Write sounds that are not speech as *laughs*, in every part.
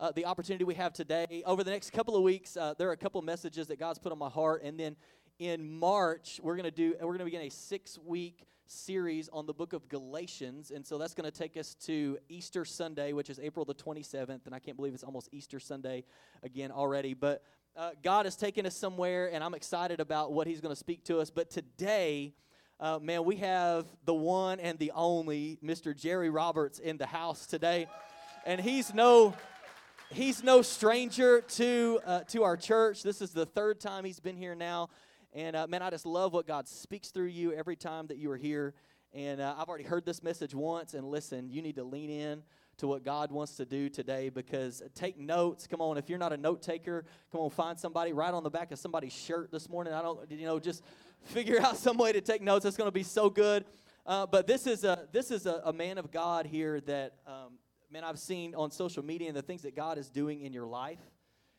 uh, the opportunity we have today. Over the next couple of weeks, uh, there are a couple of messages that God's put on my heart, and then in March we're to do we're to begin a six week series on the book of Galatians, and so that's going to take us to Easter Sunday, which is April the 27th, and I can't believe it's almost Easter Sunday again already, but. Uh, God has taken us somewhere, and I'm excited about what He's going to speak to us. But today, uh, man, we have the one and the only Mr. Jerry Roberts in the house today, and he's no he's no stranger to uh, to our church. This is the third time he's been here now, and uh, man, I just love what God speaks through you every time that you are here. And uh, I've already heard this message once, and listen, you need to lean in to what God wants to do today because take notes. Come on, if you're not a note taker, come on, find somebody, right on the back of somebody's shirt this morning. I don't, you know, just figure *laughs* out some way to take notes. It's going to be so good. Uh, but this is a this is a, a man of God here that um, man, I've seen on social media and the things that God is doing in your life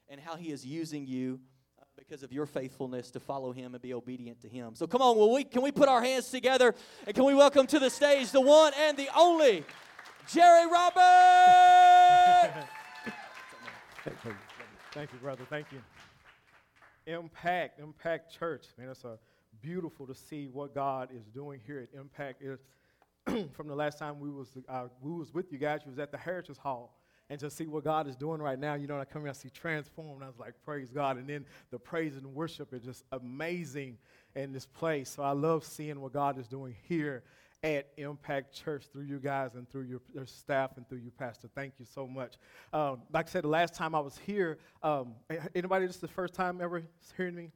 and how He is using you uh, because of your faithfulness to follow Him and be obedient to Him. So come on, will we, can we put our hands together and can we welcome to the stage the one and the only Jerry Roberts? *laughs* Thank you, brother. Thank you. Impact, Impact Church. Man, it's a beautiful to see what God is doing here at Impact. It's *clears throat* from the last time we was uh, we was with you guys. We was at the Heritage Hall, and to see what God is doing right now. You know, I come here, I see transformed. I was like, praise God. And then the praise and worship is just amazing in this place. So I love seeing what God is doing here at Impact Church through you guys and through your, your staff and through you, Pastor. Thank you so much. Um, like I said, the last time I was here, um, anybody, this is the first time ever hearing me?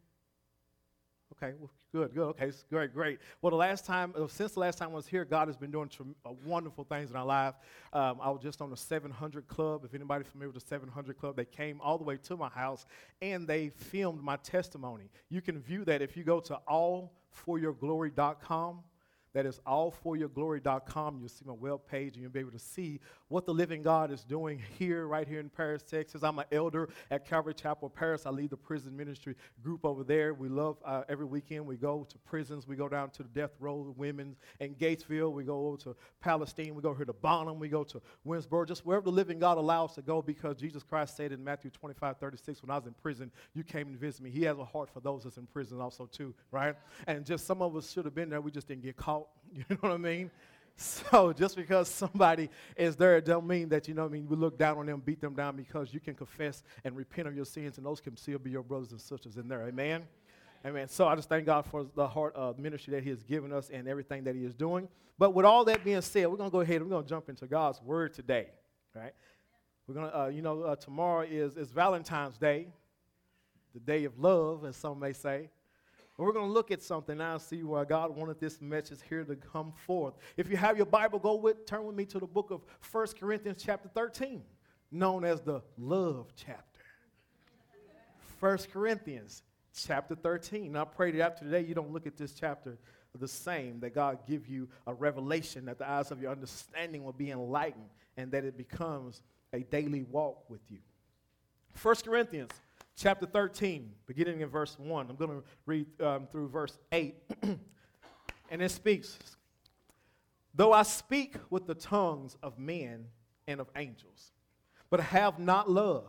Okay, well, good, good. Okay, great, great. Well, the last time, uh, since the last time I was here, God has been doing uh, wonderful things in our life. Um, I was just on the 700 Club. If anybody familiar with the 700 Club, they came all the way to my house and they filmed my testimony. You can view that if you go to allforyourglory.com that is allforyourglory.com. You'll see my web page and you'll be able to see what the living God is doing here, right here in Paris, Texas. I'm an elder at Calvary Chapel, Paris. I lead the prison ministry group over there. We love uh, every weekend we go to prisons. We go down to the death row, women in Gatesville. We go over to Palestine. We go here to Bonham. We go to Winsboro, just wherever the living God allows to go because Jesus Christ said in Matthew 25, 36, when I was in prison, you came and visited me. He has a heart for those that's in prison also too, right? And just some of us should have been there. We just didn't get caught. *laughs* You know what I mean? *laughs* So just because somebody is there, don't mean that, you know I mean, we look down on them, beat them down because you can confess and repent of your sins, and those can still be your brothers and sisters in there. Amen? Amen. So I just thank God for the heart of ministry that He has given us and everything that He is doing. But with all that being said, we're to go ahead and we're to jump into God's Word today, right? We're to, uh, you know, uh, tomorrow is, is Valentine's Day, the day of love, as some may say. We're going to look at something now and see why God wanted this message here to come forth. If you have your Bible, go with, turn with me to the book of 1 Corinthians chapter 13, known as the love chapter. 1 Corinthians chapter 13. Now, I pray that after today you don't look at this chapter the same, that God give you a revelation, that the eyes of your understanding will be enlightened, and that it becomes a daily walk with you. 1 Corinthians chapter 13, beginning in verse 1. I'm going to read um, through verse 8. *clears throat* and it speaks Though I speak with the tongues of men and of angels, but have not love,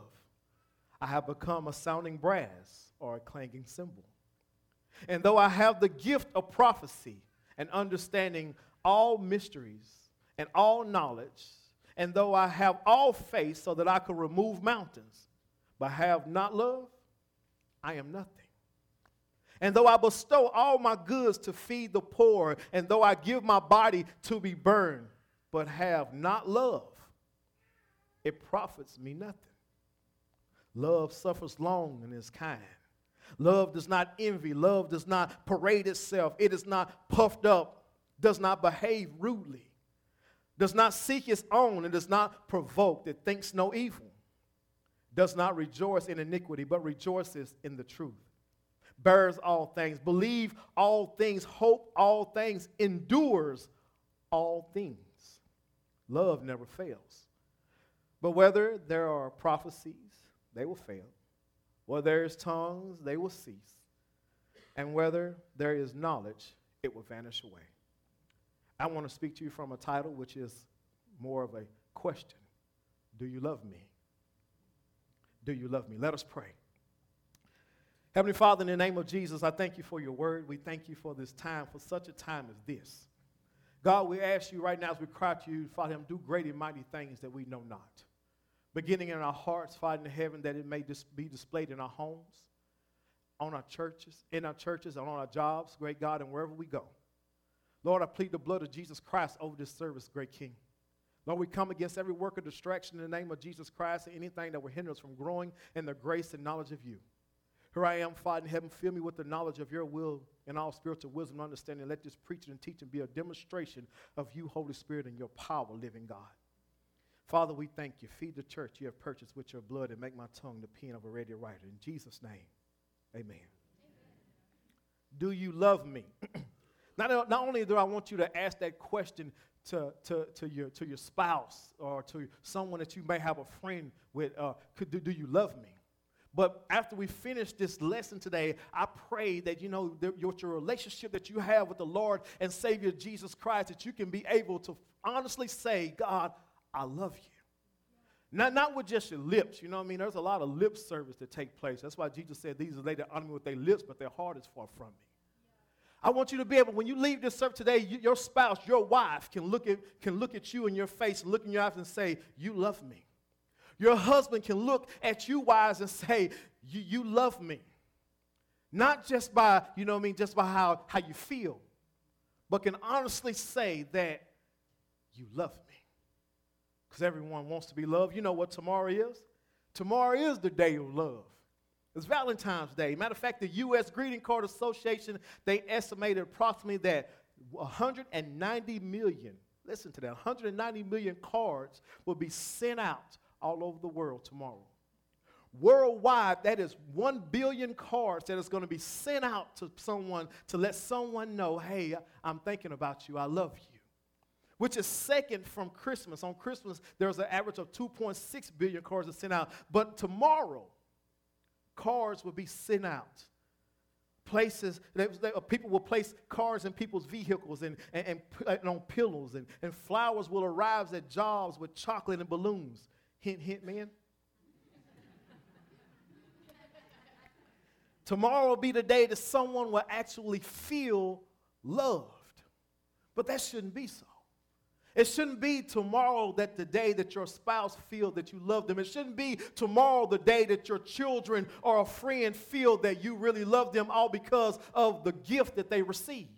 I have become a sounding brass or a clanging cymbal. And though I have the gift of prophecy and understanding all mysteries and all knowledge, and though I have all faith so that I could remove mountains, but have not love, I am nothing. And though I bestow all my goods to feed the poor, and though I give my body to be burned, but have not love, it profits me nothing. Love suffers long and is kind. Love does not envy. Love does not parade itself. It is not puffed up, does not behave rudely, does not seek its own, and does not provoke, it thinks no evil does not rejoice in iniquity, but rejoices in the truth, bears all things, believe all things, hope all things, endures all things. Love never fails. But whether there are prophecies, they will fail. Whether there is tongues, they will cease. And whether there is knowledge, it will vanish away. I want to speak to you from a title which is more of a question Do you love me? Do you love me? Let us pray. Heavenly Father, in the name of Jesus, I thank you for your word. We thank you for this time, for such a time as this. God, we ask you right now as we cry to you, Father, Him, do great and mighty things that we know not. Beginning in our hearts, Father in heaven, that it may dis- be displayed in our homes, on our churches, in our churches, and on our jobs, great God, and wherever we go. Lord, I plead the blood of Jesus Christ over this service, great King. Lord, we come against every work of distraction in the name of Jesus Christ and anything that will hinder us from growing in the grace and knowledge of you. Here I am, Father in heaven, fill me with the knowledge of your will and all spiritual wisdom and understanding. Let this preaching and teaching be a demonstration of you, Holy Spirit, and your power, living God. Father, we thank you. Feed the church you have purchased with your blood and make my tongue the pen of a ready writer. In Jesus' name, amen. amen. Do you love me? *clears throat* not, not only do I want you to ask that question to, to, to, your, to your spouse or to someone that you may have a friend with, uh, could, do, do you love me? But after we finish this lesson today, I pray that you know the, your, your relationship that you have with the Lord and Savior Jesus Christ, that you can be able to honestly say, God, I love you. Not, not with just your lips, you know what I mean? There's a lot of lip service that take place. That's why Jesus said, These are they that honor me with their lips, but their heart is far from me. I want you to be able, when you leave this service today, you, your spouse, your wife can look, at, can look at you in your face, look in your eyes and say, You love me. Your husband can look at you, wives, and say, You, you love me. Not just by, you know what I mean, just by how, how you feel, but can honestly say that you love me. Because everyone wants to be loved. You know what tomorrow is? Tomorrow is the day of love. It's Valentine's Day. Matter of fact, the U.S. Greeting Card Association, they estimated approximately that 190 million, listen to that, 190 million cards will be sent out all over the world tomorrow. Worldwide, that is 1 billion cards that is going to be sent out to someone to let someone know, hey, I'm thinking about you, I love you. Which is second from Christmas. On Christmas, there's an average of 2.6 billion cards that sent out. But tomorrow, cards will be sent out. Places, that, uh, people will place cars in people's vehicles and, and, and, and on pillows, and, and flowers will arrive at jobs with chocolate and balloons. Hint, hint, man. *laughs* Tomorrow will be the day that someone will actually feel loved. But that shouldn't be so. It shouldn't be tomorrow that the day that your spouse feel that you love them. It shouldn't be tomorrow the day that your children or a friend feel that you really love them all because of the gift that they receive.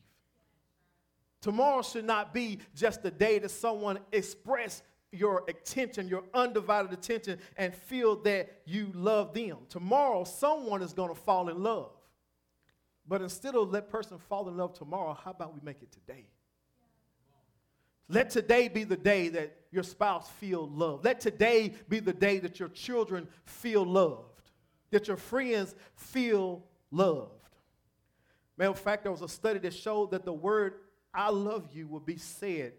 Tomorrow should not be just the day that someone express your attention, your undivided attention, and feel that you love them. Tomorrow, someone is going to fall in love. But instead of let person fall in love tomorrow, how about we make it today? Let today be the day that your spouse feel loved. Let today be the day that your children feel loved, that your friends feel loved. Matter of fact, there was a study that showed that the word I love you will be said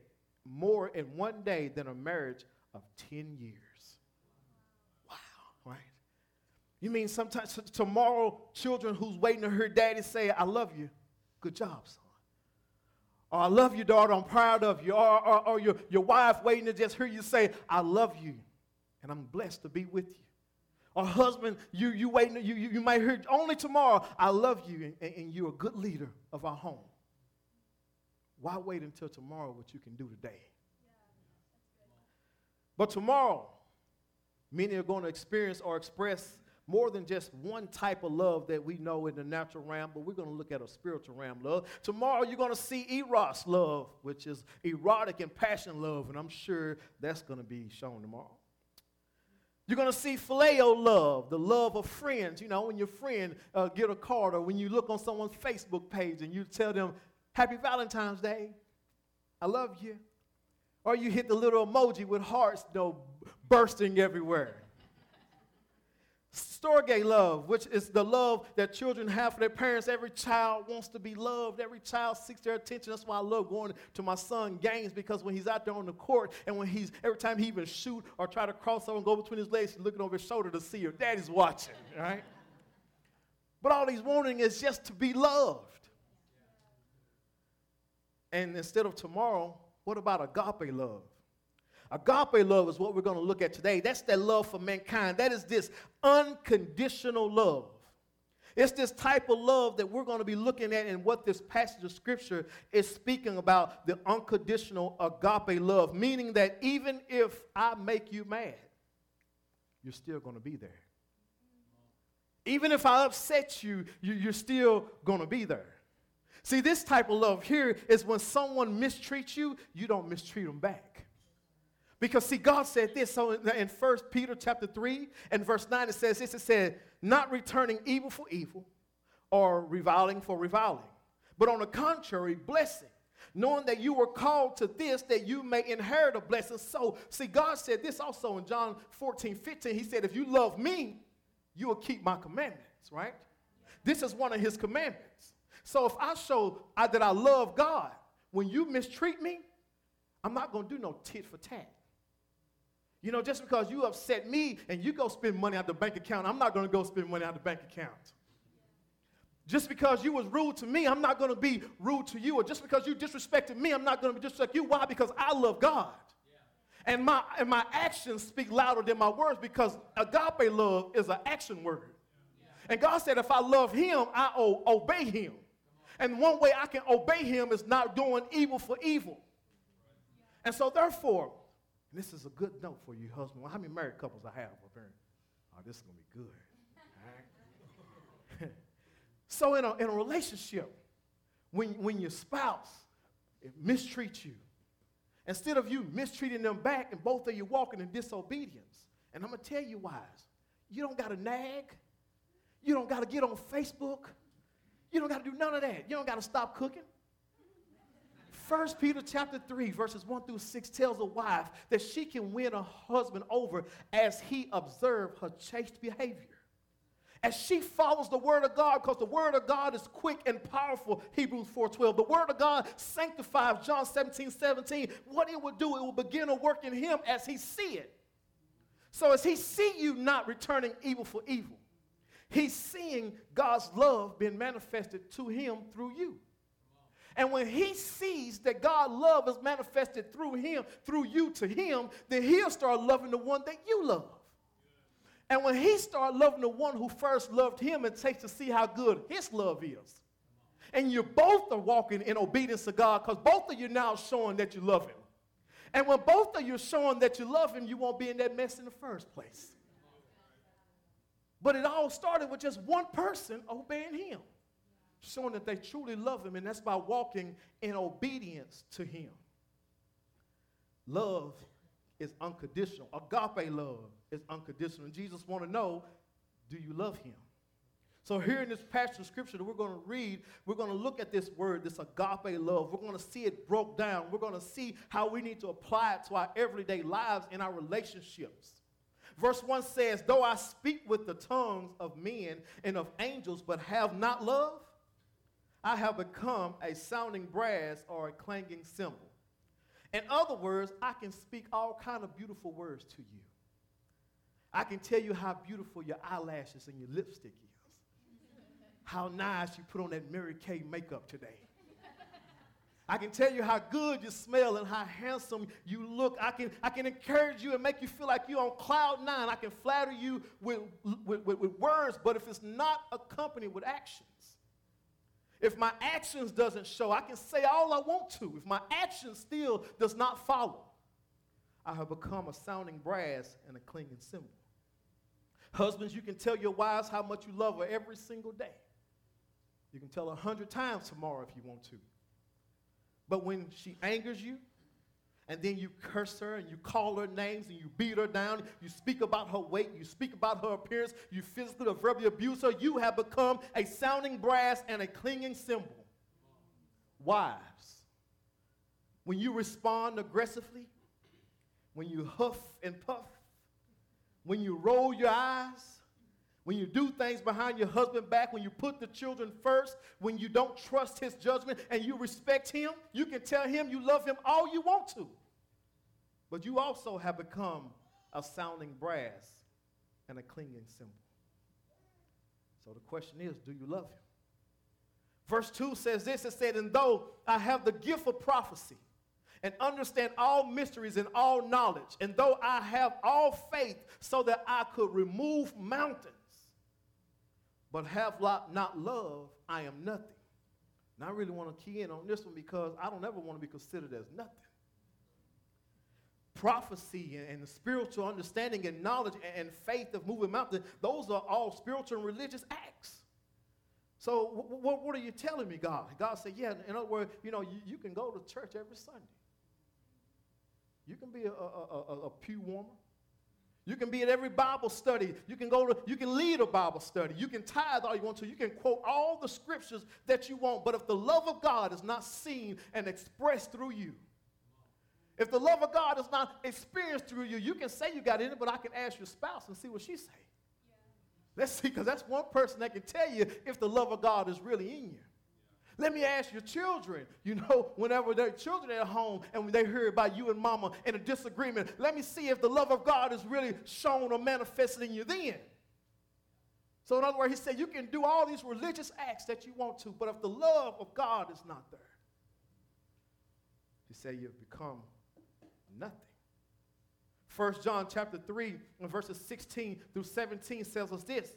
more in one day than a marriage of 10 years. Wow, right? You mean sometimes tomorrow, children who's waiting to hear daddy say, I love you. Good job, son. Or I love you, daughter, I'm proud of you. Or, or, or, your, your wife waiting to just hear you say, I love you, and I'm blessed to be with you. Or husband, you, you waiting, you, you, you might hear only tomorrow, I love you, and, and you're a good leader of our home. Why wait until tomorrow what you can do today? But tomorrow, many are going to experience or express more than just one type of love that we know in the natural realm, but we're going to look at a spiritual realm love. Tomorrow, you're going to see eros love, which is erotic and passion love, and I'm sure that's going to be shown tomorrow. You're going to see phileo love, the love of friends. You know, when your friend uh, get a card or when you look on someone's Facebook page and you tell them, Happy Valentine's Day, I love you. Or you hit the little emoji with hearts you know, bursting everywhere. Storge love, which is the love that children have for their parents. Every child wants to be loved. Every child seeks their attention. That's why I love going to my son games because when he's out there on the court and when he's every time he even shoot or try to cross over and go between his legs, he's looking over his shoulder to see if daddy's watching, right? But all he's wanting is just to be loved. And instead of tomorrow, what about agape love? Agape love is what we're going to look at today. That's that love for mankind. That is this unconditional love. It's this type of love that we're going to be looking at and what this passage of scripture is speaking about the unconditional agape love, meaning that even if I make you mad, you're still going to be there. Even if I upset you, you're still going to be there. See, this type of love here is when someone mistreats you, you don't mistreat them back. Because see, God said this. So in 1 Peter chapter 3 and verse 9, it says this: it said, not returning evil for evil or reviling for reviling, but on the contrary, blessing. Knowing that you were called to this, that you may inherit a blessing. So, see, God said this also in John 14, 15. He said, If you love me, you will keep my commandments, right? This is one of his commandments. So, if I show that I love God, when you mistreat me, I'm not going to do no tit for tat. You know, just because you upset me and you go spend money out the bank account, I'm not going to go spend money out the bank account. Just because you was rude to me, I'm not going to be rude to you. Or just because you disrespected me, I'm not going to disrespect you. Why? Because I love God. Yeah. And, my, and my actions speak louder than my words because agape love is an action word. Yeah. And God said, if I love him, I obey him. And one way I can obey him is not doing evil for evil. And so, therefore, this is a good note for you, husband. Well, how many married couples I have up here? Oh, this is going to be good. *laughs* so, in a, in a relationship, when, when your spouse eh, mistreats you, instead of you mistreating them back and both of you walking in disobedience, and I'm going to tell you why. You don't got to nag. You don't got to get on Facebook. You don't got to do none of that. You don't got to stop cooking. 1 Peter chapter 3, verses 1 through 6 tells a wife that she can win a husband over as he observes her chaste behavior. As she follows the word of God, because the word of God is quick and powerful, Hebrews 4:12. The word of God sanctifies John 17, 17. What it will do, it will begin to work in him as he see it. So as he see you not returning evil for evil, he's seeing God's love being manifested to him through you. And when he sees that God's love is manifested through him, through you to him, then he'll start loving the one that you love. And when he starts loving the one who first loved him, it takes to see how good his love is. And you both are walking in obedience to God because both of you now showing that you love him. And when both of you showing that you love him, you won't be in that mess in the first place. But it all started with just one person obeying him showing that they truly love him, and that's by walking in obedience to him. Love is unconditional. Agape love is unconditional. And Jesus want to know, do you love him? So here in this passage of scripture that we're going to read, we're going to look at this word, this agape love. We're going to see it broke down. We're going to see how we need to apply it to our everyday lives and our relationships. Verse 1 says, Though I speak with the tongues of men and of angels, but have not love, I have become a sounding brass or a clanging cymbal. In other words, I can speak all kind of beautiful words to you. I can tell you how beautiful your eyelashes and your lipstick is. How nice you put on that Mary Kay makeup today. I can tell you how good you smell and how handsome you look. I can, I can encourage you and make you feel like you're on cloud nine. I can flatter you with, with, with, with words, but if it's not accompanied with action, if my actions doesn't show, I can say all I want to. If my action still does not follow, I have become a sounding brass and a clinging cymbal. Husbands, you can tell your wives how much you love her every single day. You can tell her a hundred times tomorrow if you want to. But when she angers you, and then you curse her and you call her names and you beat her down. You speak about her weight. You speak about her appearance. You physically or verbally abuse her. You have become a sounding brass and a clinging cymbal. Wives, when you respond aggressively, when you huff and puff, when you roll your eyes, when you do things behind your husband back, when you put the children first, when you don't trust his judgment and you respect him, you can tell him you love him all you want to. But you also have become a sounding brass and a clinging cymbal. So the question is do you love him? Verse 2 says this it said, And though I have the gift of prophecy and understand all mysteries and all knowledge, and though I have all faith so that I could remove mountains, but have not love, I am nothing. And I really want to key in on this one because I don't ever want to be considered as nothing. Prophecy and, and spiritual understanding and knowledge and, and faith of moving mountains, those are all spiritual and religious acts. So, what are you telling me, God? God said, Yeah, in other words, you know, you, you can go to church every Sunday. You can be a, a, a, a pew warmer. You can be at every Bible study. You can go to, you can lead a Bible study. You can tithe all you want to. You can quote all the scriptures that you want. But if the love of God is not seen and expressed through you, if the love of God is not experienced through you, you can say you got in it, but I can ask your spouse and see what she say. Yeah. Let's see, because that's one person that can tell you if the love of God is really in you. Let me ask your children, you know, whenever their children are at home and when they hear about you and mama in a disagreement, let me see if the love of God is really shown or manifested in you then. So, in other words, he said, you can do all these religious acts that you want to, but if the love of God is not there, he said, you've become nothing. 1 John chapter 3 and verses 16 through 17 tells us this.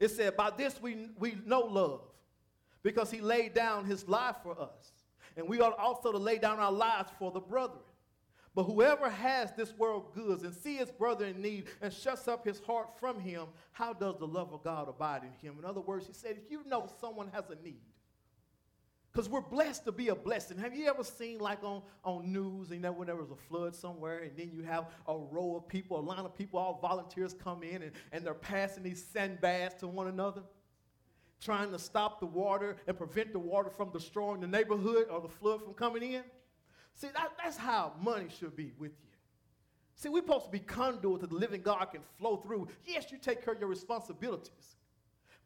It said, By this we, we know love because he laid down his life for us. And we ought also to lay down our lives for the brethren. But whoever has this world goods and sees his brother in need and shuts up his heart from him, how does the love of God abide in him? In other words, he said, if you know someone has a need, because we're blessed to be a blessing. Have you ever seen, like on, on news, you know, when there was a flood somewhere, and then you have a row of people, a line of people, all volunteers come in, and, and they're passing these sandbags to one another? Trying to stop the water and prevent the water from destroying the neighborhood or the flood from coming in. See, that, that's how money should be with you. See, we're supposed to be conduit that the living God can flow through. Yes, you take care of your responsibilities.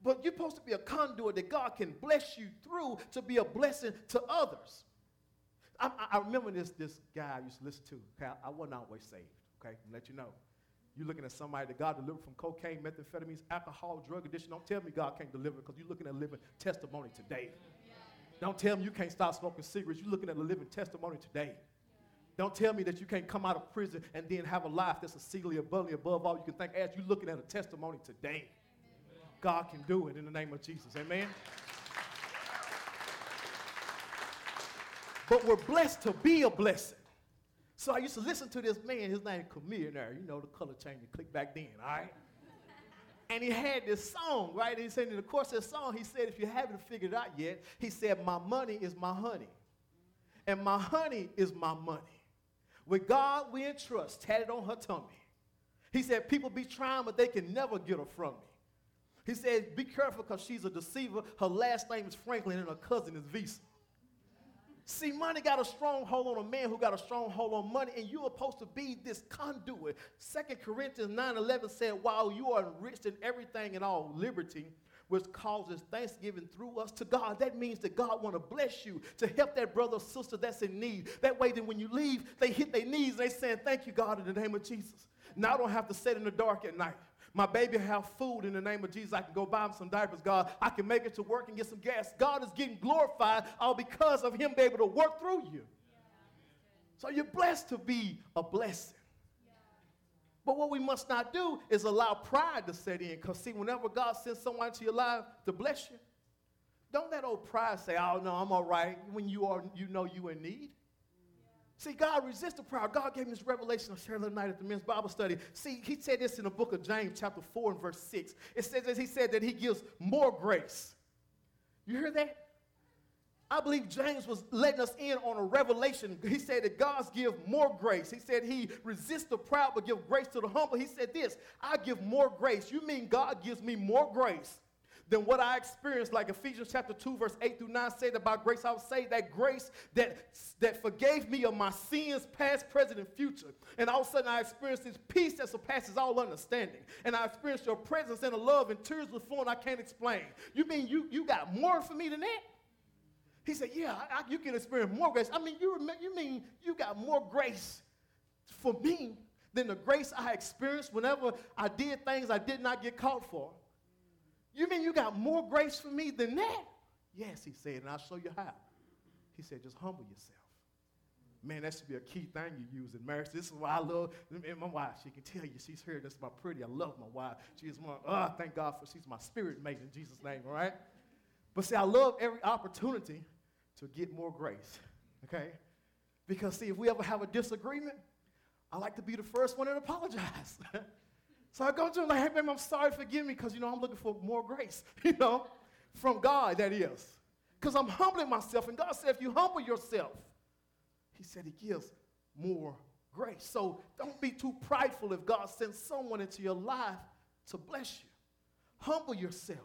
But you're supposed to be a conduit that God can bless you through to be a blessing to others. I, I remember this, this guy I used to listen to. Okay, I, I wasn't always saved, okay? I'll let you know. You're looking at somebody that God delivered from cocaine, methamphetamines, alcohol, drug addiction. Don't tell me God can't deliver because you're looking at a living testimony today. Don't tell me you can't stop smoking cigarettes. You're looking at a living testimony today. Don't tell me that you can't come out of prison and then have a life that's exceedingly abundantly above all you can think as you're looking at a testimony today. God can do it in the name of Jesus. Amen. But we're blessed to be a blessing. So I used to listen to this man, his name Chamillionaire, you know, the color change you click back then, all right? and he had this song, right? And he said in the course of the song, he said, if you haven't figured it out yet, he said, my money is my honey. And my honey is my money. With God we entrust, tatted on her tummy. He said, people be trying, but they can never get her from me. He said, be careful because she's a deceiver. Her last name is Franklin and her cousin is Visa. See, money got a strong hold on a man who got a strong hold on money, and you are supposed to be this conduit. Second Corinthians 9 11 said, While you are enriched in everything and all liberty, which causes thanksgiving through us to God. That means that God want to bless you to help that brother or sister that's in need. That way, then when you leave, they hit their knees and they saying, Thank you, God, in the name of Jesus. Now I don't have to sit in the dark at night. My baby have food in the name of Jesus. I can go buy him some diapers, God. I can make it to work and get some gas. God is getting glorified all because of him being able to work through you. So you're blessed to be a blessing. But what we must not do is allow pride to set in. Because, see, whenever God sends someone to your life to bless you, don't let old pride say, oh, no, I'm all right, when you, are, you know you in need. See, God resists the proud. God gave me this revelation I shared night at the men's Bible study. See, he said this in the book of James, chapter 4 and verse 6. It says that he said that he gives more grace. You hear that? I believe James was letting us in on a revelation. He said that God's give more grace. He said he resists the proud but give grace to the humble. He said this, I give more grace. You mean God gives me more grace than what I experienced, like Ephesians chapter 2, verse 8 through 9 said about grace, I would say that grace that, that forgave me of my sins, past, present, and future. And all of a sudden I experienced this peace that surpasses all understanding. And I experienced your presence and a love and tears were flowing I can't explain. You mean you, you got more for me than that? He said, Yeah, I, I, you can experience more grace. I mean, you, you mean you got more grace for me than the grace I experienced whenever I did things I did not get caught for? You mean you got more grace for me than that? Yes, he said, and I'll show you how. He said, just humble yourself. Man, that should be a key thing you use in marriage. This is why I love and my wife. She can tell you she's here. This is my pretty. I love my wife. She's my, oh, thank God for she's my spirit mate in Jesus' name, all right? But see, I love every opportunity to get more grace, okay? Because see, if we ever have a disagreement, I like to be the first one to apologize. *laughs* So I go to him like, hey, I'm sorry, forgive me, because, you know, I'm looking for more grace, *laughs* you know, from God, that is. Because I'm humbling myself, and God said, if you humble yourself, he said he gives more grace. So don't be too prideful if God sends someone into your life to bless you. Humble yourself,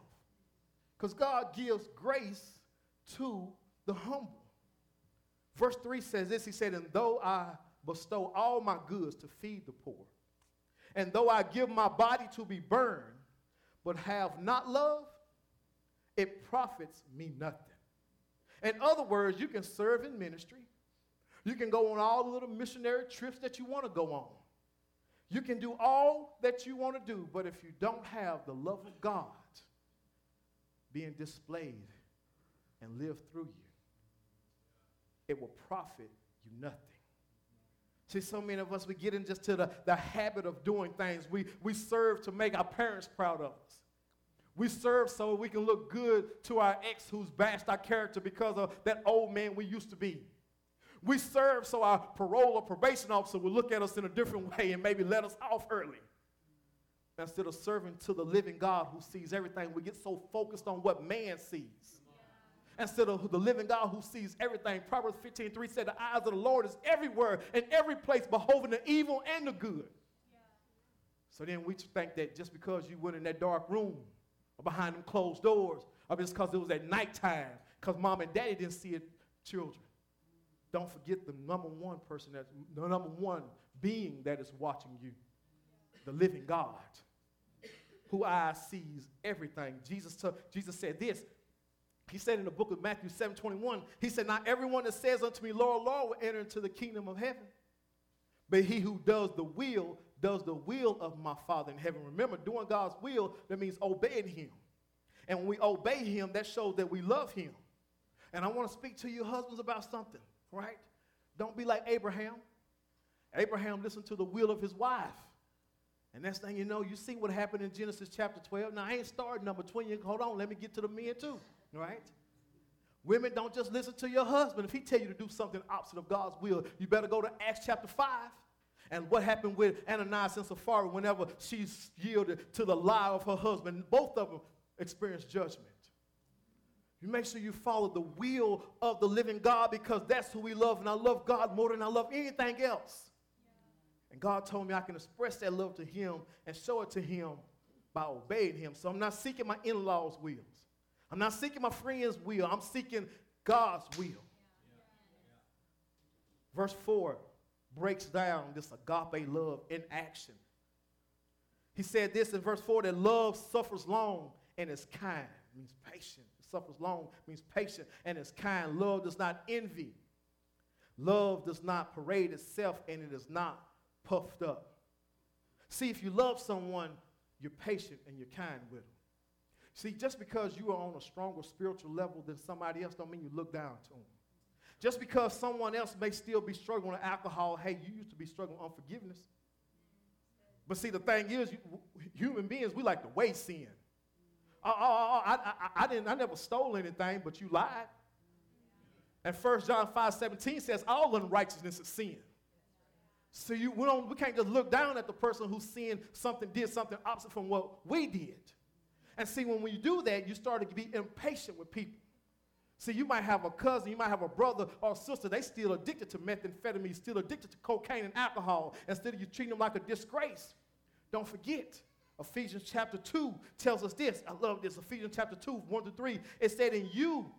because God gives grace to the humble. Verse 3 says this He said, And though I bestow all my goods to feed the poor, and though I give my body to be burned, but have not love, it profits me nothing. In other words, you can serve in ministry. You can go on all the little missionary trips that you want to go on. You can do all that you want to do, but if you don't have the love of God being displayed and live through you, it will profit you nothing. See, so many of us, we get into the, the habit of doing things. We, we serve to make our parents proud of us. We serve so we can look good to our ex who's bashed our character because of that old man we used to be. We serve so our parole or probation officer will look at us in a different *laughs* way and maybe let us off early. Instead of serving to the living God who sees everything, we get so focused on what man sees instead of the living God who sees everything. Proverbs 15 3 said, The eyes of the Lord is everywhere, in every place, beholding the evil and the good. So then we think that just because you went in that dark room or behind them closed doors, or just because it was at nighttime, because mom and daddy didn't see it, children. Don't forget the number one person that's the number one being that is watching you, the living God, who eyes sees everything. Jesus, t- Jesus said this he said in the book of Matthew 7 21, he said, Not everyone that says unto me, Lord, Lord, will enter into the kingdom of heaven. But he who does the will, does the will of my Father in heaven. Remember, doing God's will, that means obeying him. And when we obey him, that shows that we love him. And I want to speak to you husbands about something, right? Don't be like Abraham. Abraham listened to the will of his wife. And next thing you know, you see what happened in Genesis chapter 12. Now, I ain't starting number 20. Hold on, let me get to the men too right? Women don't just listen to your husband. If he tell you to do something opposite of God's will, you better go to Acts chapter 5. And what happened with Ananias and Sapphira whenever she yielded to the lie of her husband, both of them experienced judgment. You make sure you follow the will of the living God because that's who we love. And I love God more than I love anything else. And God told me I can express that love to Him and show it to Him by obeying Him. So I'm not seeking my in law's wills. I'm not seeking my friend's will, I'm seeking God's will. Verse 4 breaks down this agape love in action. He said this in verse 4 that love suffers long and is kind, means patient. It suffers long means patient and is kind. Love does not envy. Love does not parade itself and it is not puffed up. See, if you love someone, you're patient and you're kind with them. See, just because you are on a stronger spiritual level than somebody else don't mean you look down to them. Just because someone else may still be struggling with alcohol, hey, you used to be struggling with unforgiveness. But see, the thing is, human beings, we like to waste sin. Oh, oh, oh, I, I, I, I, didn't, I never stole anything, but you lied. And 1 John 5 17 says, all unrighteousness is sin. So you, we, don't, we can't just look down at the person who sinned something, did something opposite from what we did. And see, when you do that, you start to be impatient with people. See, you might have a cousin, you might have a brother or sister, they still addicted to methamphetamine, still addicted to cocaine and alcohol. Instead of you treating them like a disgrace, don't forget, Ephesians chapter 2 tells us this. I love this. Ephesians chapter 2, 1 to 3. It said, In you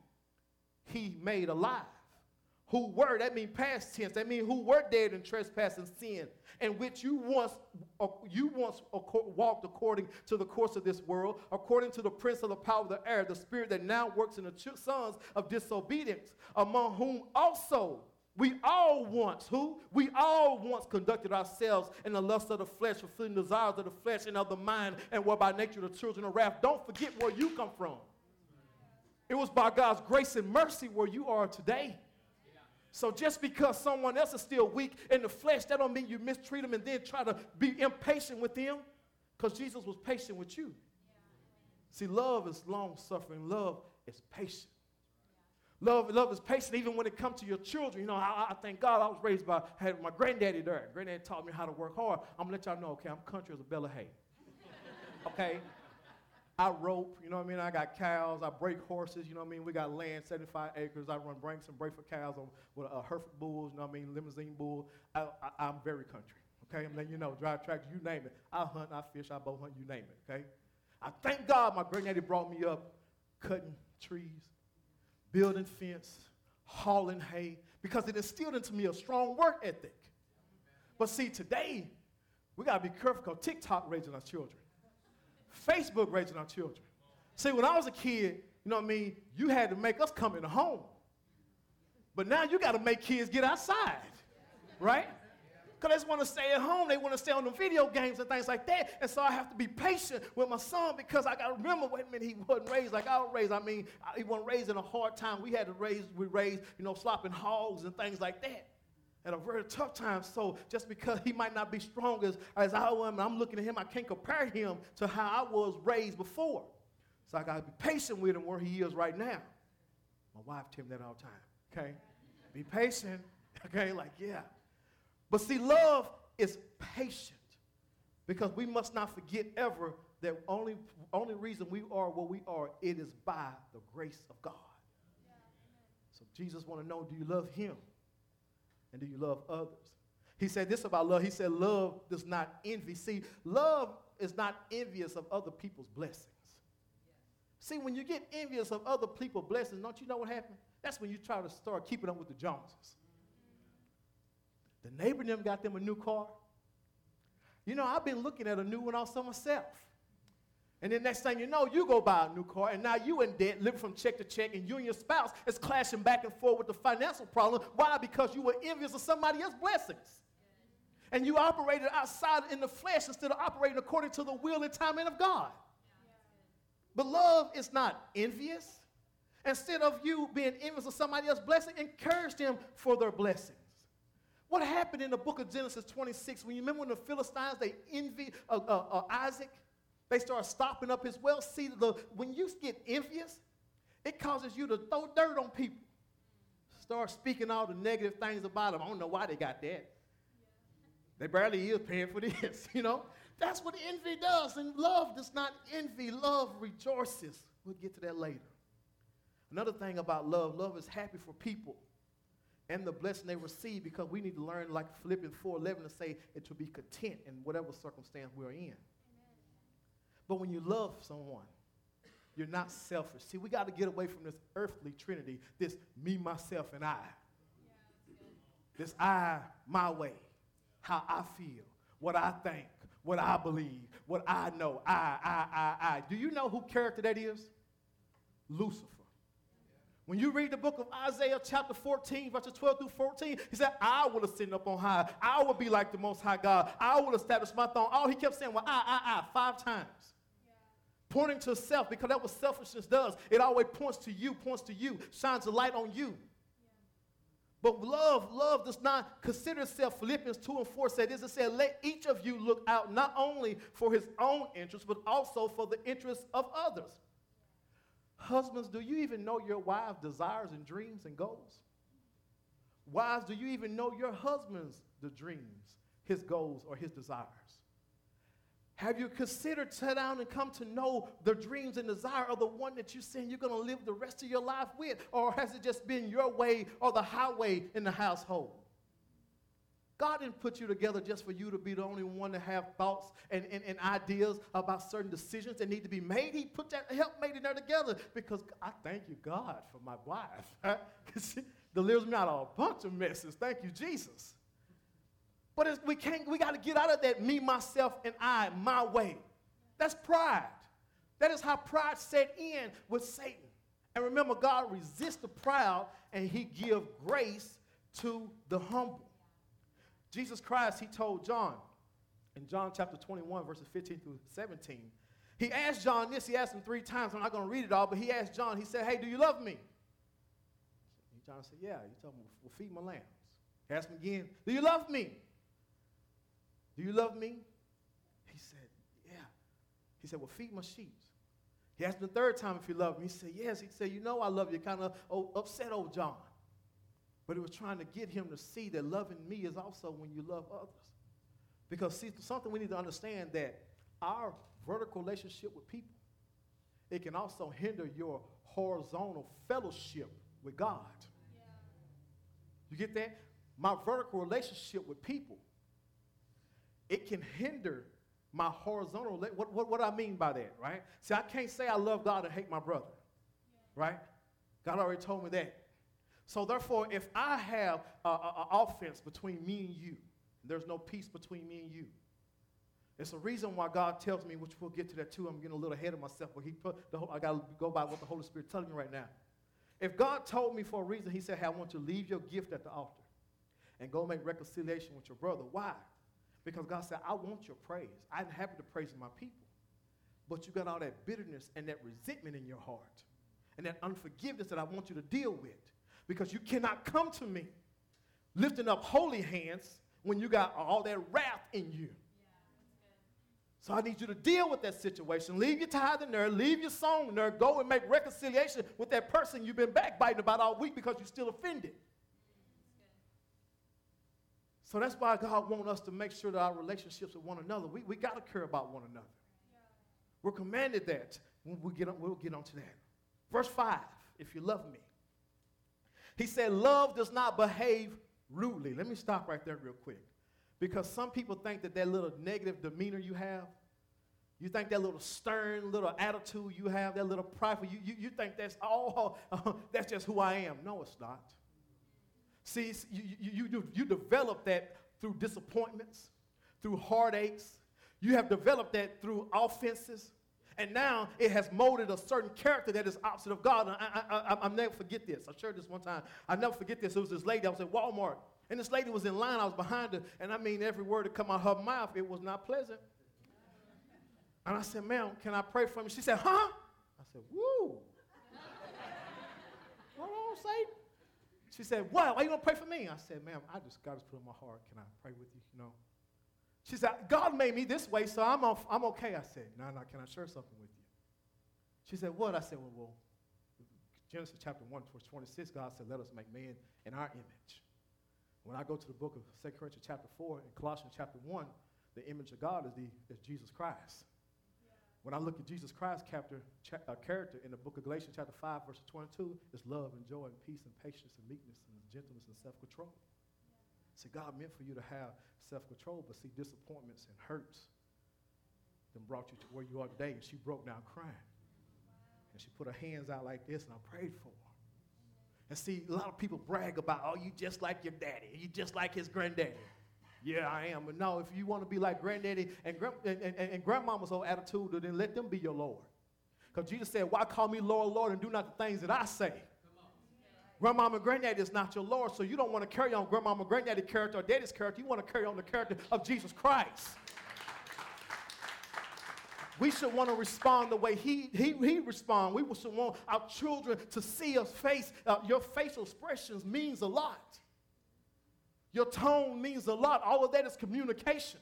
he made alive. Who were, that means past tense. That means who were dead in trespass and sin, in which you once uh, you once walked according to the course of this world, according to the prince of the power of the air, the spirit that now works in the sons of disobedience, among whom also we all once, who? We all once conducted ourselves in the lust of the flesh, fulfilling the desires of the flesh and of the mind, and were by nature the children of wrath. Don't forget where you come from. It was by God's grace and mercy where you are today. So just because someone else is still weak in the flesh, that don't mean you mistreat them and then try to be impatient with them, because Jesus was patient with you. See, love is long suffering. Love is patient. Love, love is patient even when it comes to your children. You know, I, I thank God I was raised by, had my granddaddy there. Granddaddy taught me how to work hard. I'm gonna let y'all know, okay, I'm country as a of hay. okay? I rope, you know what I mean? I got cows, I break horses, you know what I mean? We got land, 75 acres. I run Brangus and Braford cows on, with uh, Hereford bulls, you know what I mean? Limousin bull. I, am very country, okay? I'm letting you know, drive tractors, you name it. I hunt, I fish, I bow hunt, you name it, okay? I thank God my granddaddy brought me up cutting trees, building fence, hauling hay, because it instilled into me a strong work ethic. But see, today, we got to be careful because TikTok raising our children. Facebook raising our children. See, when I was a kid, you know what I mean, you had to make us come in the home. But now you got to make kids get outside, right? Because they just want to stay at home. They want to stay on the video games and things like that. And so I have to be patient with my son because I got to remember, wait a minute, he wasn't raised like I was raised. I mean, he wasn't raised in a hard time. We had to raise, we raised, you know, slopping hogs and things like that at a very tough time. So just because he might not be strong as, as I am, I'm looking at him, I can't compare him to how I was raised before. So I got to be patient with him where he is right now. My wife tells me that all the time, okay? Be patient, *laughs* okay? Like, yeah. But see, love is patient because we must not forget ever that only, only reason we are what we are, it is by the grace of God. So Jesus want to know, do you love him? And do you love others? He said this about love. He said, Love does not envy. See, love is not envious of other people's blessings. See, when you get envious of other people's blessings, don't you know what happens? That's when you try to start keeping up with the Joneses. The neighbor them got them a new car. You know, I've been looking at a new one also myself. And then next thing you know, you go buy a new car, and now you in debt, living from check to check, and you and your spouse is clashing back and forth with the financial problem. Why? Because you were envious of somebody else's blessings. And you operated outside in the flesh instead of operating according to the will and timing of God. But love is not envious. Instead of you being envious of somebody else's blessing, encourage them for their blessings. What happened in the book of Genesis 26 when you remember when the Philistines they envied uh, uh, uh, Isaac? They start stopping up his well. See, the, when you get envious, it causes you to throw dirt on people. Start speaking all the negative things about them. I don't know why they got that. They barely is paying for *laughs* this, you know? That's what envy does. And love does not envy, love rejoices. We'll get to that later. Another thing about love love is happy for people and the blessing they receive because we need to learn, like Philippians 4 11, to say it to be content in whatever circumstance we're in. But when you love someone, you're not selfish. See, we got to get away from this earthly trinity, this me, myself, and I. This I, my way, how I feel, what I think, what I believe, what I know. I, I, I, I. Do you know who character that is? Lucifer. When you read the book of Isaiah, chapter 14, verses 12 through 14, he said, I will ascend up on high. I will be like the Most High God. I will establish my throne. All he kept saying, well, I, I, I, five times pointing to self because that's what selfishness does. It always points to you, points to you, shines a light on you. But love, love does not consider itself. Philippians 2 and 4 said this. It said, let each of you look out not only for his own interests, but also for the interests of others. Husbands, do you even know your wife's desires and dreams and goals? Wives, do you even know your husband's the dreams, his goals, or his desires? Have you considered sit down and come to know the dreams and desire of the one that you're saying you're going to live the rest of your life with? Or has it just been your way or the highway in the household? God didn't put you together just for you to be the only one to have thoughts and, and, and ideas about certain decisions that need to be made. He put that helpmate in there together because I thank you, God, for my wife. *laughs* Because she delivers me out of a bunch of messes. Thank you, Jesus. But we can't, we got to get out of that me, myself, and I, my way. That's pride. That is how pride set in with Satan. And remember, God resists the proud and he give grace to the humble. Jesus Christ, he told John in John chapter 21, verses 15 through 17. He asked John this, he asked him three times. I'm not going to read it all, but he asked John, he said, Hey, do you love me? John said, Yeah. He told him, Well, feed my lambs. He asked him again, Do you love me? Do you love me? He said, Yeah. He said, Well, feed my sheep. He asked him the third time if he loved me. He said, Yes. He said, You know I love you. Kind of oh, upset old John. But he was trying to get him to see that loving me is also when you love others. Because see, something we need to understand that our vertical relationship with people, it can also hinder your horizontal fellowship with God. Yeah. You get that? My vertical relationship with people, it can hinder my horizontal. What, what, what I mean by that, right? See, I can't say I love God and hate my brother, yeah. right? God already told me that. So therefore, if I have an offense between me and you, there's no peace between me and you. It's a reason why God tells me, which we'll get to that too. I'm getting a little ahead of myself, but He put the whole, I got to go by what the Holy Spirit telling me right now. If God told me for a reason, He said, "Hey, I want you to leave your gift at the altar and go make reconciliation with your brother." Why? Because God said, "I want your praise. I'm happy to praise my people." But you got all that bitterness and that resentment in your heart, and that unforgiveness that I want you to deal with because you cannot come to me lifting up holy hands when you got all that wrath in you. So I need you to deal with that situation. Leave your tithing there, leave your song there, go and make reconciliation with that person you've been backbiting about all week because you're still offended. So that's why God wants us to make sure that our relationships with one another, we, we got to care about one another. Yeah. We're commanded that. We'll get, on, we'll get on to that. Verse 5 If you love me, he said, Love does not behave rudely. Let me stop right there real quick. Because some people think that that little negative demeanor you have, you think that little stern little attitude you have, that little prideful, you, you, you think that's all, uh, *laughs* that's just who I am. No, it's not. See, you, you, you, you develop that through disappointments, through heartaches. You have developed that through offenses, and now it has molded a certain character that is opposite of God. And I, I, I, will never forget this. I shared this one time. I never forget this. It was this lady. I was at Walmart, and this lady was in line. I was behind her, and I mean, every word that come out of her mouth, it was not pleasant. And I said, "Ma'am, can I pray for you?" She said, "Huh?" I said, "Woo." *laughs* Hold on, Satan. She said, "What? Why are you gonna pray for me?" I said, "Ma'am, I just God has put in my heart. Can I pray with you? You know." She said, God made me this way, so I'm, off, I'm okay. I said, No, no, can I share something with you? She said, What? I said, Well, well Genesis chapter 1, verse 26, God said, Let us make man in our image. When I go to the book of 2 Corinthians chapter 4 and Colossians chapter 1, the image of God is, the, is Jesus Christ. When I look at Jesus Christ's chapter, cha- uh, character in the book of Galatians chapter 5, verse 22, it's love and joy and peace and patience and meekness and gentleness and self-control. See, God meant for you to have self control, but see, disappointments and hurts then brought you to where you are today. And she broke down crying. And she put her hands out like this, and I prayed for her. And see, a lot of people brag about, oh, you just like your daddy, you just like his granddaddy. Yeah, I am. But no, if you want to be like granddaddy and, and, and, and grandmama's whole attitude, then let them be your Lord. Because Jesus said, Why call me Lord, Lord, and do not the things that I say? Grandmama and granddaddy is not your Lord, so you don't want to carry on grandmama and granddaddy character or daddy's character. You want to carry on the character of Jesus Christ. We should want to respond the way he, he, he respond. We should want our children to see us face. Uh, your facial expressions means a lot. Your tone means a lot. All of that is communication.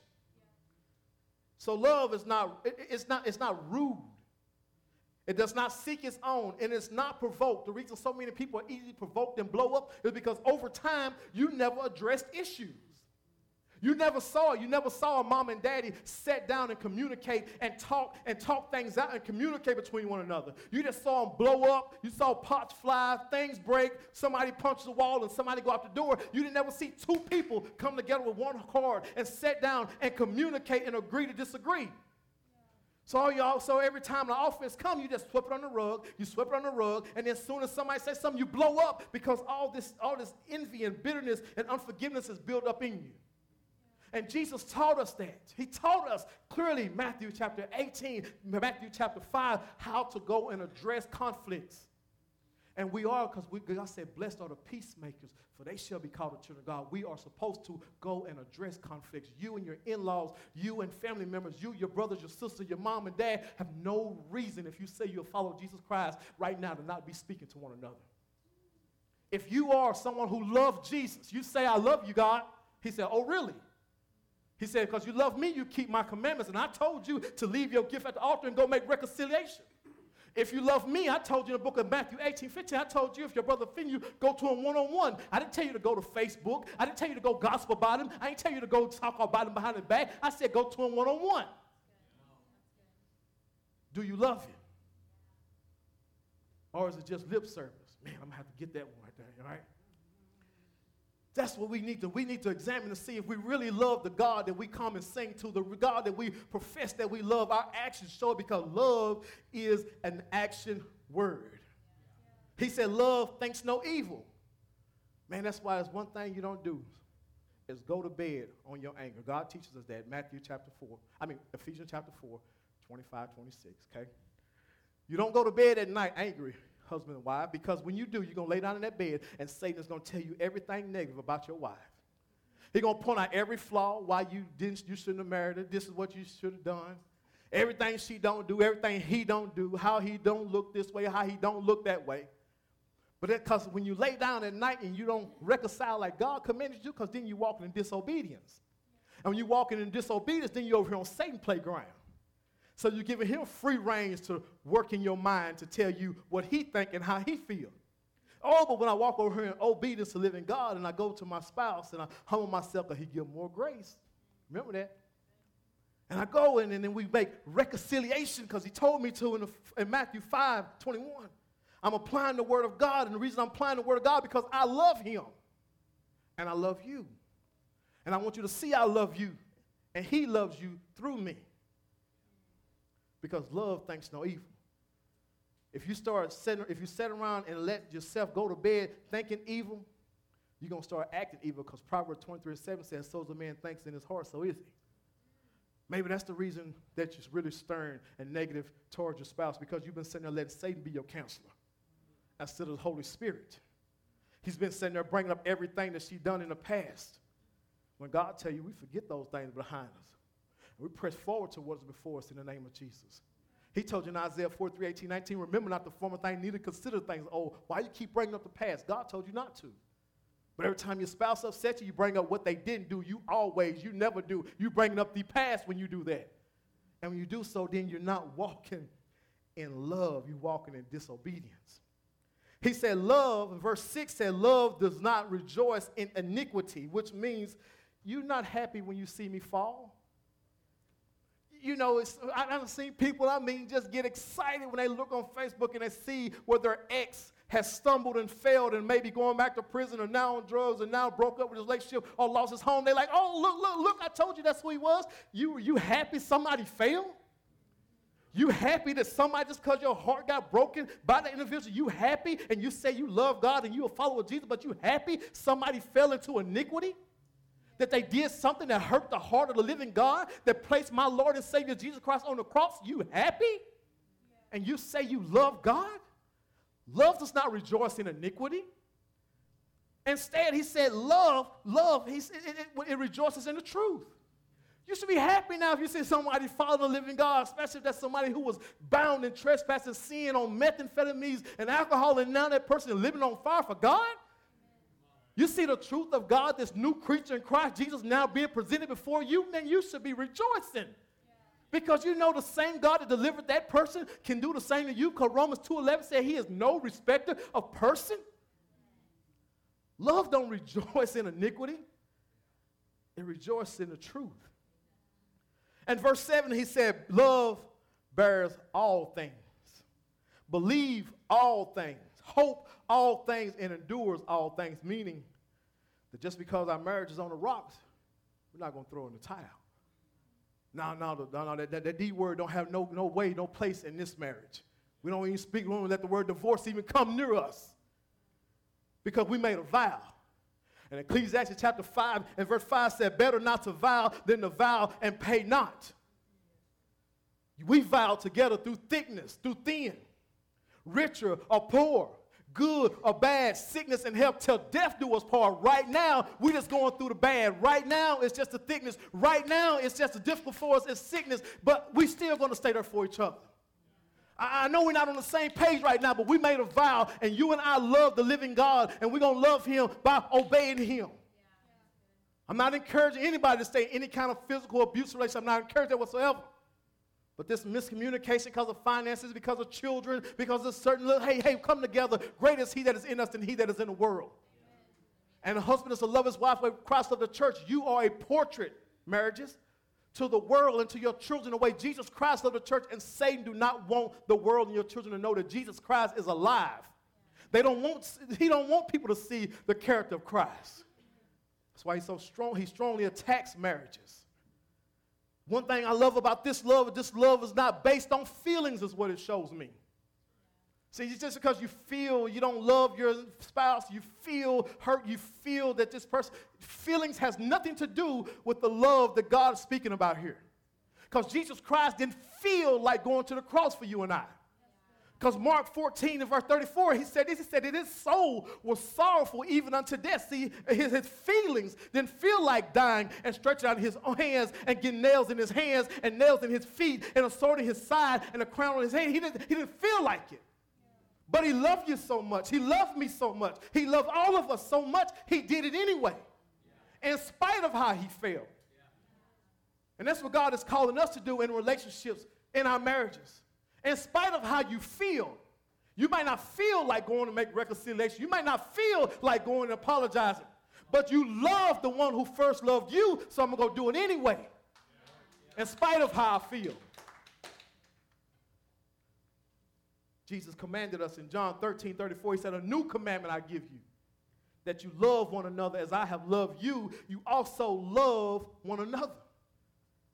So love is not, it, it's not, it's not rude. It does not seek its own and it's not provoked. The reason so many people are easily provoked and blow up is because over time you never addressed issues. You never saw it. You never saw a mom and daddy sit down and communicate and talk and talk things out and communicate between one another. You just saw them blow up. You saw pots fly, things break, somebody punch the wall, and somebody go out the door. You didn't ever see two people come together with one accord and sit down and communicate and agree to disagree. So all y'all, so every time the offense come, you just sweep it on the rug, you sweep it on the rug, and then as soon as somebody says something, you blow up because all this, all this envy and bitterness and unforgiveness is built up in you. And Jesus taught us that. He taught us clearly, Matthew chapter 18, Matthew chapter 5, how to go and address conflicts. And we are, because God said, Blessed are the peacemakers, for they shall be called the children of God. We are supposed to go and address conflicts. You and your in laws, you and family members, you, your brothers, your sister, your mom and dad have no reason, if you say you'll follow Jesus Christ right now, to not be speaking to one another. If you are someone who loves Jesus, you say, I love you, God. He said, Oh, really? He said, Because you love me, you keep my commandments. And I told you to leave your gift at the altar and go make reconciliation. If you love me, I told you in the book of Matthew 18, 15, I told you if your brother offend you, go to him one on one. I didn't tell you to go to Facebook. I didn't tell you to go gospel about him. I didn't tell you to go talk about him behind his back. I said go to him one on one. Do you love him? Or is it just lip service? Man, I'm going to have to get that one right there, all right? That's what we need to. We need to examine to see if we really love the God that we come and sing to, the God that we profess that we love. Our actions show it because love is an action word. He said, Love thinks no evil. Man, that's why it's one thing you don't do is go to bed on your anger. God teaches us that. Matthew chapter 4. I mean, Ephesians chapter 4, 25, 26, okay? You don't go to bed at night angry husband and wife, because when you do, you're going to lay down in that bed and Satan is going to tell you everything negative about your wife. He's going to point out every flaw, why you didn't, you shouldn't have married her. This is what you should have done. Everything she don't do, everything he don't do, how he don't look this way, how he don't look that way. But that because when you lay down at night and you don't reconcile like God commanded you, because then you're walking in disobedience. And when you're walking in disobedience, then you're over here on Satan playground. So you're giving him free range to work in your mind to tell you what he think and how he feel. Oh, but when I walk over here in obedience to living God and I go to my spouse and I humble myself, that he give more grace. Remember that? And I go in and then we make reconciliation because he told me to in, the, in Matthew 5, 21. I'm applying the word of God, and the reason I'm applying the word of God because I love him and I love you. And I want you to see I love you, and he loves you through me because love thinks no evil. If you start sitting, if you sit around and let yourself go to bed thinking evil, you're to start acting evil because Proverbs 23 7 says, So a man thinks in his heart, so is he. Maybe that's the reason that you're really stern and negative towards your spouse because you've been sitting there letting Satan be your counselor instead of the Holy Spirit. He's been sitting there bringing up everything that she's done in the past. When God tell you, we forget those things behind us. We press forward to what is before us in the name of Jesus. He told you in Isaiah 43, 18, 19, remember not the former thing, neither consider things Oh, Why you keep bringing up the past? God told you not to. But every time your spouse upsets you, you bring up what they didn't do. You always, you never do. You bring up the past when you do that. And when you do so, then you're not walking in love. You're walking in disobedience. He said, Love, verse 6 said, Love does not rejoice in iniquity, which means you're not happy when you see me fall you know, I, I've seen people, I mean, just get excited when they look on Facebook and they see where their ex has stumbled and failed and maybe going back to prison or now on drugs and now broke up with his relationship or lost his home. They're like, oh, look, look, look, I told you that's who he was. You, you happy somebody failed? You happy that somebody, just because your heart got broken by the individual, you happy and you say you love God and you a follower of Jesus, but you happy somebody fell into iniquity? That they did something that hurt the heart of the living God, that placed my Lord and Savior Jesus Christ on the cross, you happy? And you say you love God? Love does not rejoice in iniquity. Instead, he said, love, love, he, it, it, it rejoices in the truth. You should be happy now if you see somebody follow the living God, especially if that's somebody who was bound in trespass and sin on methamphetamines and alcohol, and now that person is living on fire for God. You see the truth of God, this new creature in Christ Jesus now being presented before you, then you should be rejoicing. Because you know the same God that delivered that person can do the same to you. Because Romans 2.11 said he is no respecter of person. Love don't *laughs* rejoice in iniquity. It rejoice in the truth. And verse 7, he said, Love bears all things, believe all things, hope all things, and endures all things, meaning that just because our marriage is on the rocks, we're not going to throw in the towel. No, no, no, no, that, that, that D word don't have no, no way, no place in this marriage. We don't even speak, we don't let the word divorce even come near us because we made a vow. And Ecclesiastes chapter 5 and verse 5 said, Better not to vow than to vow and pay not. We vow together through thickness, through thin, richer or poor, good or bad, sickness and health, till death do us part. Right now, we're just going through the bad. Right now, it's just the thickness. Right now, it's just the difficult for us, it's sickness, but we still going to stay there for each other. I, know we're not on the same page right now, but we made a vow, and you and I love the living God, and we're going to love Him by obeying Him. I'm not encouraging anybody to stay in any kind of physical abuse relationship. I'm not encouraging that whatsoever. But this miscommunication because of finances, because of children, because of certain little, hey, hey, come together. Great is he that is in us than he that is in the world. And a husband is to love his wife like Christ of the church. You are a portrait, marriages, to the world and to your children the way Jesus Christ loved the church. And Satan do not want the world and your children to know that Jesus Christ is alive. They don't want, he don't want people to see the character of Christ. That's why he's so strong. He strongly attacks marriages. One thing I love about this love, this love is not based on feelings, is what it shows me. See, it's just because you feel you don't love your spouse, you feel hurt, you feel that this person, feelings has nothing to do with the love that God is speaking about here. Because Jesus Christ didn't feel like going to the cross for you and I. Because Mark 14 and verse 34, he said this, he said that his soul was sorrowful even unto death. See, his, his feelings didn't feel like dying and stretching out his hands and getting nails in his hands and nails in his feet and a sword in his side and a crown on his head. He didn't, he didn't feel like it. But he loved you so much. He loved me so much. He loved all of us so much, he did it anyway, in spite of how he felt. And that's what God is calling us to do in relationships, in our marriages in spite of how you feel. You might not feel like going to make reconciliation. You might not feel like going and apologizing. But you love the one who first loved you, so I'm going to do it anyway. In spite of how I feel. Jesus commanded us in John 13 34, he said, A new commandment I give you, that you love one another as I have loved you, you also love one another.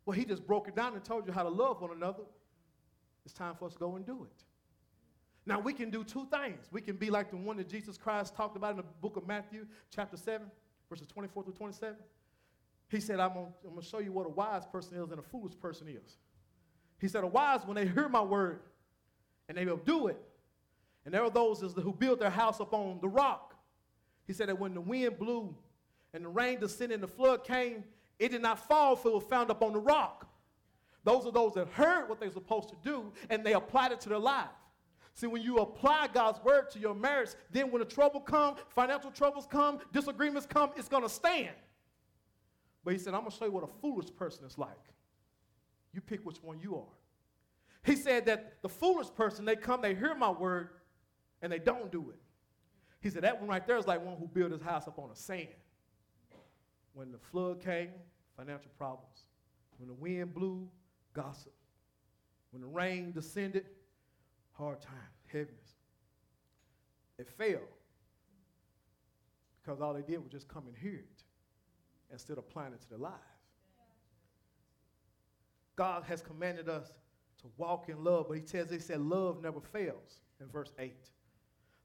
Well, he just broke it down and told you how to love one another. It's time for us to go and do it. Now, we can do two things. We can be like the one that Jesus Christ talked about in the book of Matthew, chapter 7, verses 24 through 27. He said, I'm going to show you what a wise person is and a foolish person is. He said, A wise, when they hear my word and they will do it, and there are those who build their house upon the rock. He said that when the wind blew and the rain descended and the flood came, it did not fall, for it was found upon the rock. Those are those that heard what they're supposed to do and they applied it to their life. See, when you apply God's word to your marriage, then when the trouble come, financial troubles come, disagreements come, it's going to stand. But he said, I'm going to show you what a foolish person is like. You pick which one you are. He said that the foolish person, they come, they hear my word, and they don't do it. He said that one right there is like one who built his house up on a sand. When the flood came, financial problems. When the wind blew, gossip. When the rain descended, hard times, heaviness. It failed because all they did was just come and hear it instead of applying it to their lives. God has commanded us to walk in love, but he says, he said, love never fails in verse 8.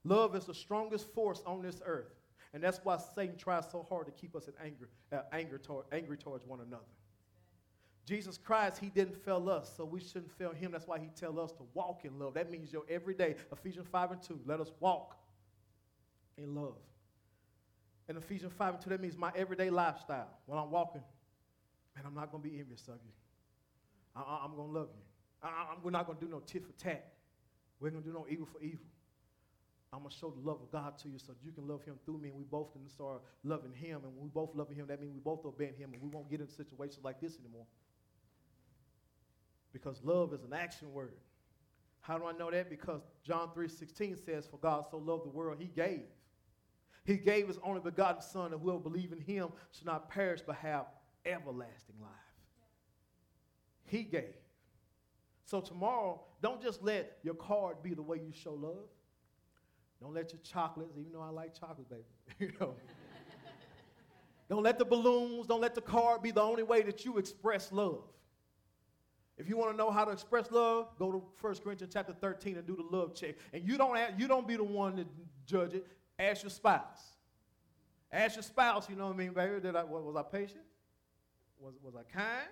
Love is the strongest force on this earth. And that's why Satan tries so hard to keep us in anger, uh, anger toward, angry towards one another. Jesus Christ, he didn't fail us, so we shouldn't fail him. That's why he tell us to walk in love. That means your everyday. Ephesians 5 and 2, let us walk in love. In Ephesians 5 and 2, that means my everyday lifestyle. When I'm walking, man, I'm not going to be envious of you. I, am going to love you. I, we're not going to do no tit for tat. We're going to do no evil for evil. I'm going to show the love of God to you so you can love him through me and we both can start loving him. And when we both loving him, that means we both obeying him and we won't get in situations like this anymore because love is an action word. How do I know that? Because John 3:16 says, "For God so loved the world, He gave. He gave His only begotten Son, and whoever believe in Him should not perish but have everlasting life. He gave. So tomorrow, don't just let your card be the way you show love. Don't let your chocolates, even though I like chocolate, baby. *laughs* you know. don't let the balloons, don't let the card be the only way that you express love. If you want to know how to express love, go to 1 Corinthians chapter 13 and do the love check. And you don't, ask, you don't be the one to judge it. Ask your spouse. Ask your spouse, you know what I mean, baby? Did I, was I patient? Was, was I kind?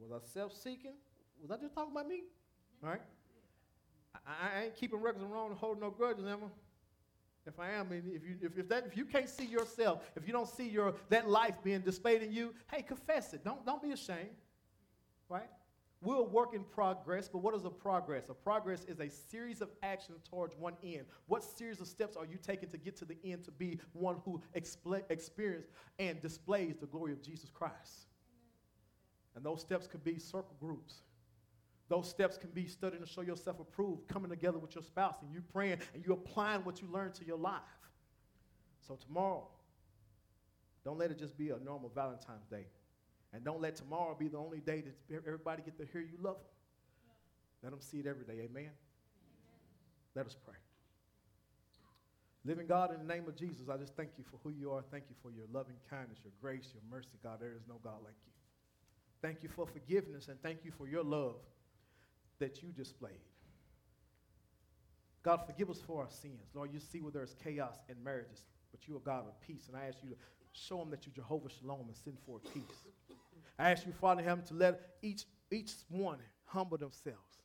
Was I self-seeking? Was I just talking about me? Right? I, I ain't keeping records of wrong and holding no grudges, I? If I am, if you, if, if, that, if you can't see yourself, if you don't see your, that life being displayed in you, hey, confess it. Don't, don't be ashamed, right? We're a work in progress, but what is a progress? A progress is a series of actions towards one end. What series of steps are you taking to get to the end to be one who expl- experiences and displays the glory of Jesus Christ? And those steps could be circle groups. Those steps can be studying to show yourself approved, coming together with your spouse, and you praying and you applying what you learned to your life. So tomorrow, don't let it just be a normal Valentine's Day. And don't let tomorrow be the only day that everybody get to hear you love them. Let them see it every day. Amen? Amen. Let us pray. Living God, in the name of Jesus, I just thank you for who you are. Thank you for your loving kindness, your grace, your mercy, God. There is no God like you. Thank you for forgiveness and thank you for your love that you displayed. God, forgive us for our sins. Lord, you see where there's chaos in marriages, but you are God of peace. And I ask you to show them that you're Jehovah Shalom and send forth peace. I ask you, Father in heaven, to let each, each one humble themselves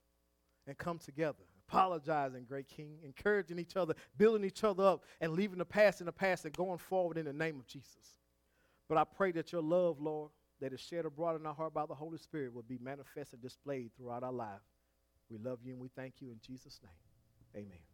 and come together, apologizing, great King, encouraging each other, building each other up, and leaving the past in the past and going forward in the name of Jesus. But I pray that your love, Lord, that is shed abroad in our heart by the Holy Spirit will be manifested, displayed throughout our life. We love you and we thank you in Jesus' name. Amen.